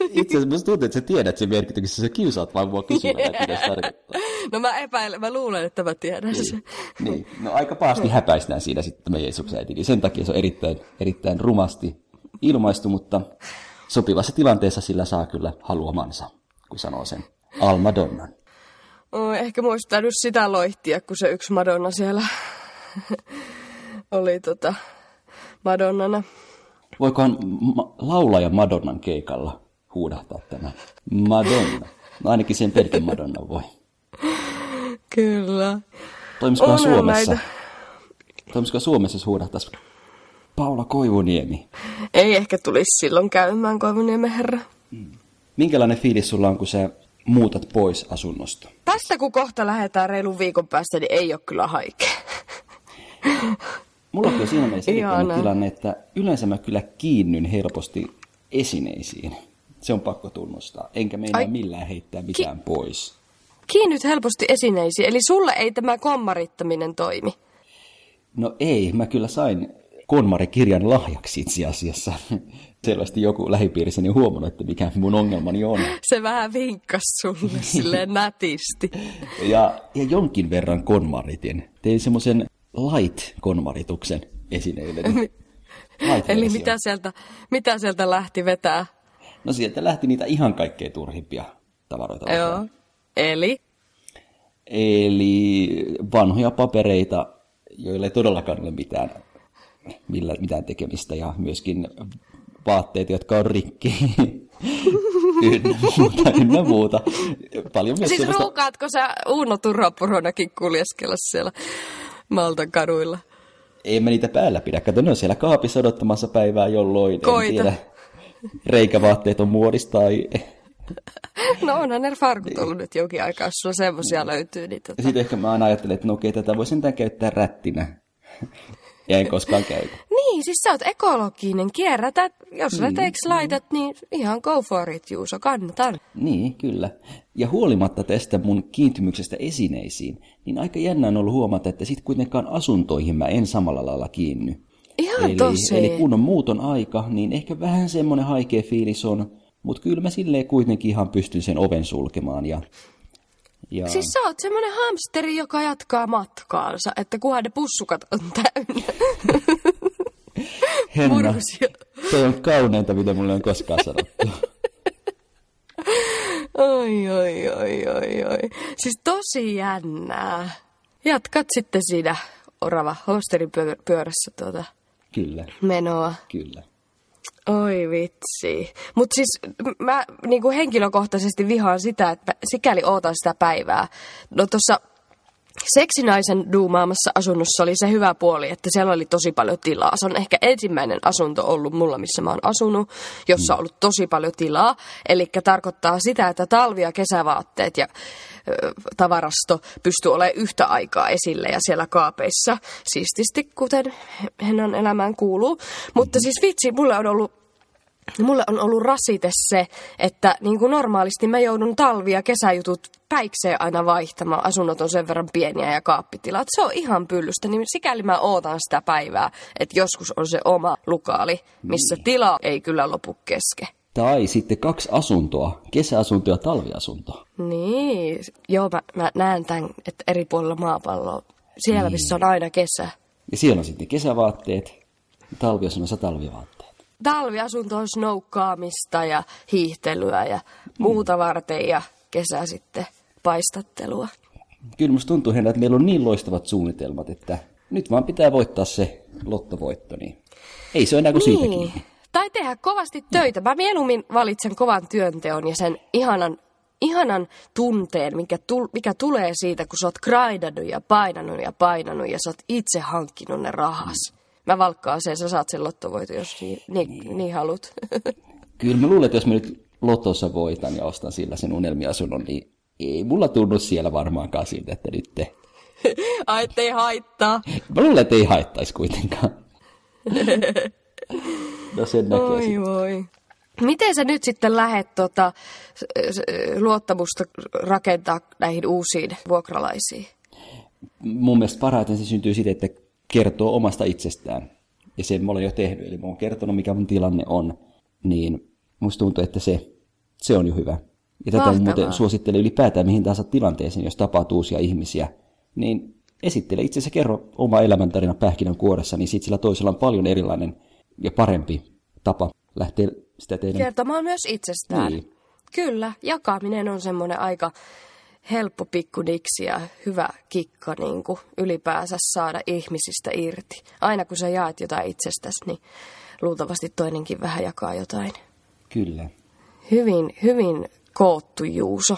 Itse asiassa musta tuntuu, että sä tiedät sen merkityksen, sä kiusaat vaan mua kysymällä, että mitä se tarkoittaa. No mä epäilen, mä luulen, että mä tiedän niin, sen. Niin, no aika pahasti häpäistään siinä sitten tämä Jeesuksen äiti, niin sen takia se on erittäin, erittäin rumasti ilmaistu, mutta sopivassa tilanteessa sillä saa kyllä haluamansa, kun sanoo sen Al Oh, ehkä muistaa nyt sitä loihtia, kun se yksi Madonna siellä oli tota Madonnana. Voikohan ma- laulaja Madonnan keikalla huudahtaa tämä Madonna? No ainakin sen pelkän Madonna voi. Kyllä. Toimisikohan Onhan Suomessa? näitä. Toimisiko Suomessa, jos huudahtaisi Paula Koivuniemi? Ei ehkä tulisi silloin käymään Koivuniemen herra. Minkälainen fiilis sulla on, kun sä muutat pois asunnosta? Tästä kun kohta lähdetään reilun viikon päästä, niin ei ole kyllä haikea. Mulla on siinä mielessä tilanne, että yleensä mä kyllä kiinnyn helposti esineisiin. Se on pakko tunnustaa. Enkä meinaa Ai. millään heittää mitään pois. Kiinnyt helposti esineisiin, eli sulle ei tämä kommarittaminen toimi. No ei, mä kyllä sain Konmari-kirjan lahjaksi itse asiassa. Selvästi joku lähipiirissäni on huomannut, että mikä mun ongelmani on. Se vähän vinkkas sulle silleen nätisti. Ja, ja jonkin verran konmaritin. Tein semmoisen light-konmarituksen esineille. Eli mitä sieltä, mitä sieltä lähti vetää? No sieltä lähti niitä ihan kaikkein turhimpia tavaroita. Joo. Eli? Eli vanhoja papereita, joilla ei todellakaan ole mitään, millä, mitään tekemistä, ja myöskin vaatteet, jotka on rikki. ynnä muuta, ynnä muuta. Paljon myös Siis semmoista- ruukaatko sä Uuno Turhapuronakin kuljeskella siellä Maltan kaduilla? Ei mä niitä päällä pidä. Kato, ne on siellä kaapissa odottamassa päivää, jolloin Koita. en tiedä. Reikävaatteet on muodista tai... No onhan ne farkut ollut nyt jonkin aikaa, jos sulla semmosia löytyy. Niin tota. sitten ehkä mä aina ajattelen, että no okei, tätä voi sentään käyttää rättinä. Ja en koskaan käytä. Niin, siis sä oot ekologinen, kierrätät, jos mm, reteiksi laitat, niin ihan go for it, Juuso, kannatan. Niin, kyllä. Ja huolimatta tästä mun kiintymyksestä esineisiin, niin aika jännä on ollut huomata, että sit kuitenkaan asuntoihin mä en samalla lailla kiinny. Ihan eli, tosi. eli kun on muuton aika, niin ehkä vähän semmoinen haikea fiilis on, mutta kyllä mä silleen kuitenkin ihan pystyn sen oven sulkemaan. Ja, ja... Siis sä oot semmonen hamsteri, joka jatkaa matkaansa, että kunhan ne pussukat on täynnä. Henna, se on kauneinta, mitä mulle on koskaan sanottu. Oi, oi, oi, oi, oi. Siis tosi jännää. Jatkat sitten siinä orava hamsterin pyö- pyörässä tuota kyllä, menoa. kyllä. Oi vitsi. Mutta siis mä niinku henkilökohtaisesti vihaan sitä, että sikäli ootan sitä päivää. No tuossa seksinaisen duumaamassa asunnossa oli se hyvä puoli, että siellä oli tosi paljon tilaa. Se on ehkä ensimmäinen asunto ollut mulla, missä mä oon asunut, jossa on ollut tosi paljon tilaa. Eli tarkoittaa sitä, että talvi- ja kesävaatteet ja ö, tavarasto pystyy olemaan yhtä aikaa esillä ja siellä kaapeissa siististi, kuten hennan elämään kuuluu. Mutta siis vitsi, mulle on ollut Mulle on ollut rasite se, että niin kuin normaalisti mä joudun talvi- ja kesäjutut päikseen aina vaihtamaan. Asunnot on sen verran pieniä ja kaappitilat. Se on ihan pyllystä, niin sikäli mä ootan sitä päivää, että joskus on se oma lukaali, missä tila ei kyllä lopu keske. Tai sitten kaksi asuntoa, kesäasunto ja talviasunto. Niin, joo mä, mä näen tämän, että eri puolilla maapalloa, siellä missä on aina kesä. Ja siellä on sitten kesävaatteet, talviasunnossa talvivaatteet. Talviasunto on snoukkaamista ja hiihtelyä ja muuta varten ja kesä sitten paistattelua. Kyllä musta tuntuu, Henna, että meillä on niin loistavat suunnitelmat, että nyt vaan pitää voittaa se lottovoitto, niin ei se ole enää kuin Niin. kiinni. Tai tehdä kovasti töitä. Mä mieluummin valitsen kovan työnteon ja sen ihanan, ihanan tunteen, mikä, tul, mikä tulee siitä, kun sä oot grindannut ja painanut ja painanut ja sä oot itse hankkinut ne rahas. Mä valkkaan sen, sä saat sen lottovoiton, jos niin, niin, niin haluat. Kyllä mä luulen, että jos mä nyt lotossa voitan ja ostan sillä sen unelmiasunnon, niin ei mulla tunnu siellä varmaankaan siltä, että nyt te... Ai, ettei haittaa. Mä luulen, että ei haittaisi kuitenkaan. no sen näkee Oi sitten. voi. Miten sä nyt sitten lähet tota, s- luottamusta rakentaa näihin uusiin vuokralaisiin? Mun mielestä parhaiten se syntyy siitä, että kertoo omasta itsestään. Ja sen mä olen jo tehnyt, eli mä oon kertonut, mikä mun tilanne on. Niin musta tuntuu, että se, se on jo hyvä. Ja tätä muuten suosittelen ylipäätään mihin tahansa tilanteeseen, jos tapaat uusia ihmisiä. Niin esittele itse asiassa kerro oma elämäntarina pähkinän kuoressa, niin sit sillä toisella on paljon erilainen ja parempi tapa lähteä sitä teidän... Kertomaan myös itsestään. Niin. Kyllä, jakaminen on semmoinen aika helppo pikkuniksi ja hyvä kikka niin kuin ylipäänsä saada ihmisistä irti. Aina kun sä jaat jotain itsestäsi, niin luultavasti toinenkin vähän jakaa jotain. Kyllä. Hyvin, hyvin koottu Juuso.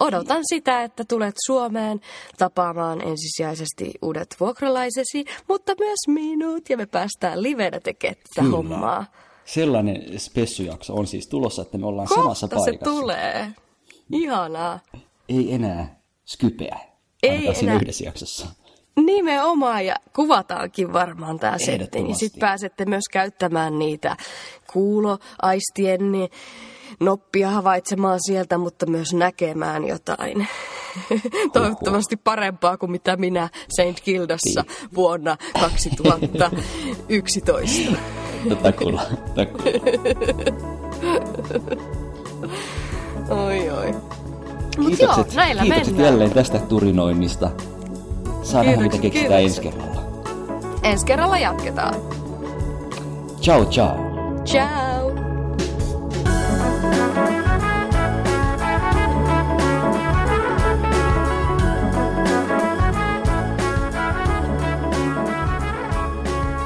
Odotan sitä, että tulet Suomeen tapaamaan ensisijaisesti uudet vuokralaisesi, mutta myös minut, ja me päästään livenä tekemään tätä Kyllä. hommaa. Sellainen spessujakso on siis tulossa, että me ollaan samassa Kohta se paikassa. tulee. Ihanaa. Ei enää skypeä. Ei siinä enää. yhdessä jaksossa. Nimenomaan, ja kuvataankin varmaan tämä setti, niin sitten pääsette myös käyttämään niitä kuuloaistien niin noppia havaitsemaan sieltä, mutta myös näkemään jotain. Toivottavasti parempaa kuin mitä minä St. Gildassa vuonna 2011. No, takulla, takulla. Oi oi. Mut joo, Kiitokset, näillä kiitokset mennään. jälleen tästä turinoinnista. Saa nähdä, mitä keksitään ensi kerralla. Ensi kerralla jatketaan. Ciao, ciao. Ciao!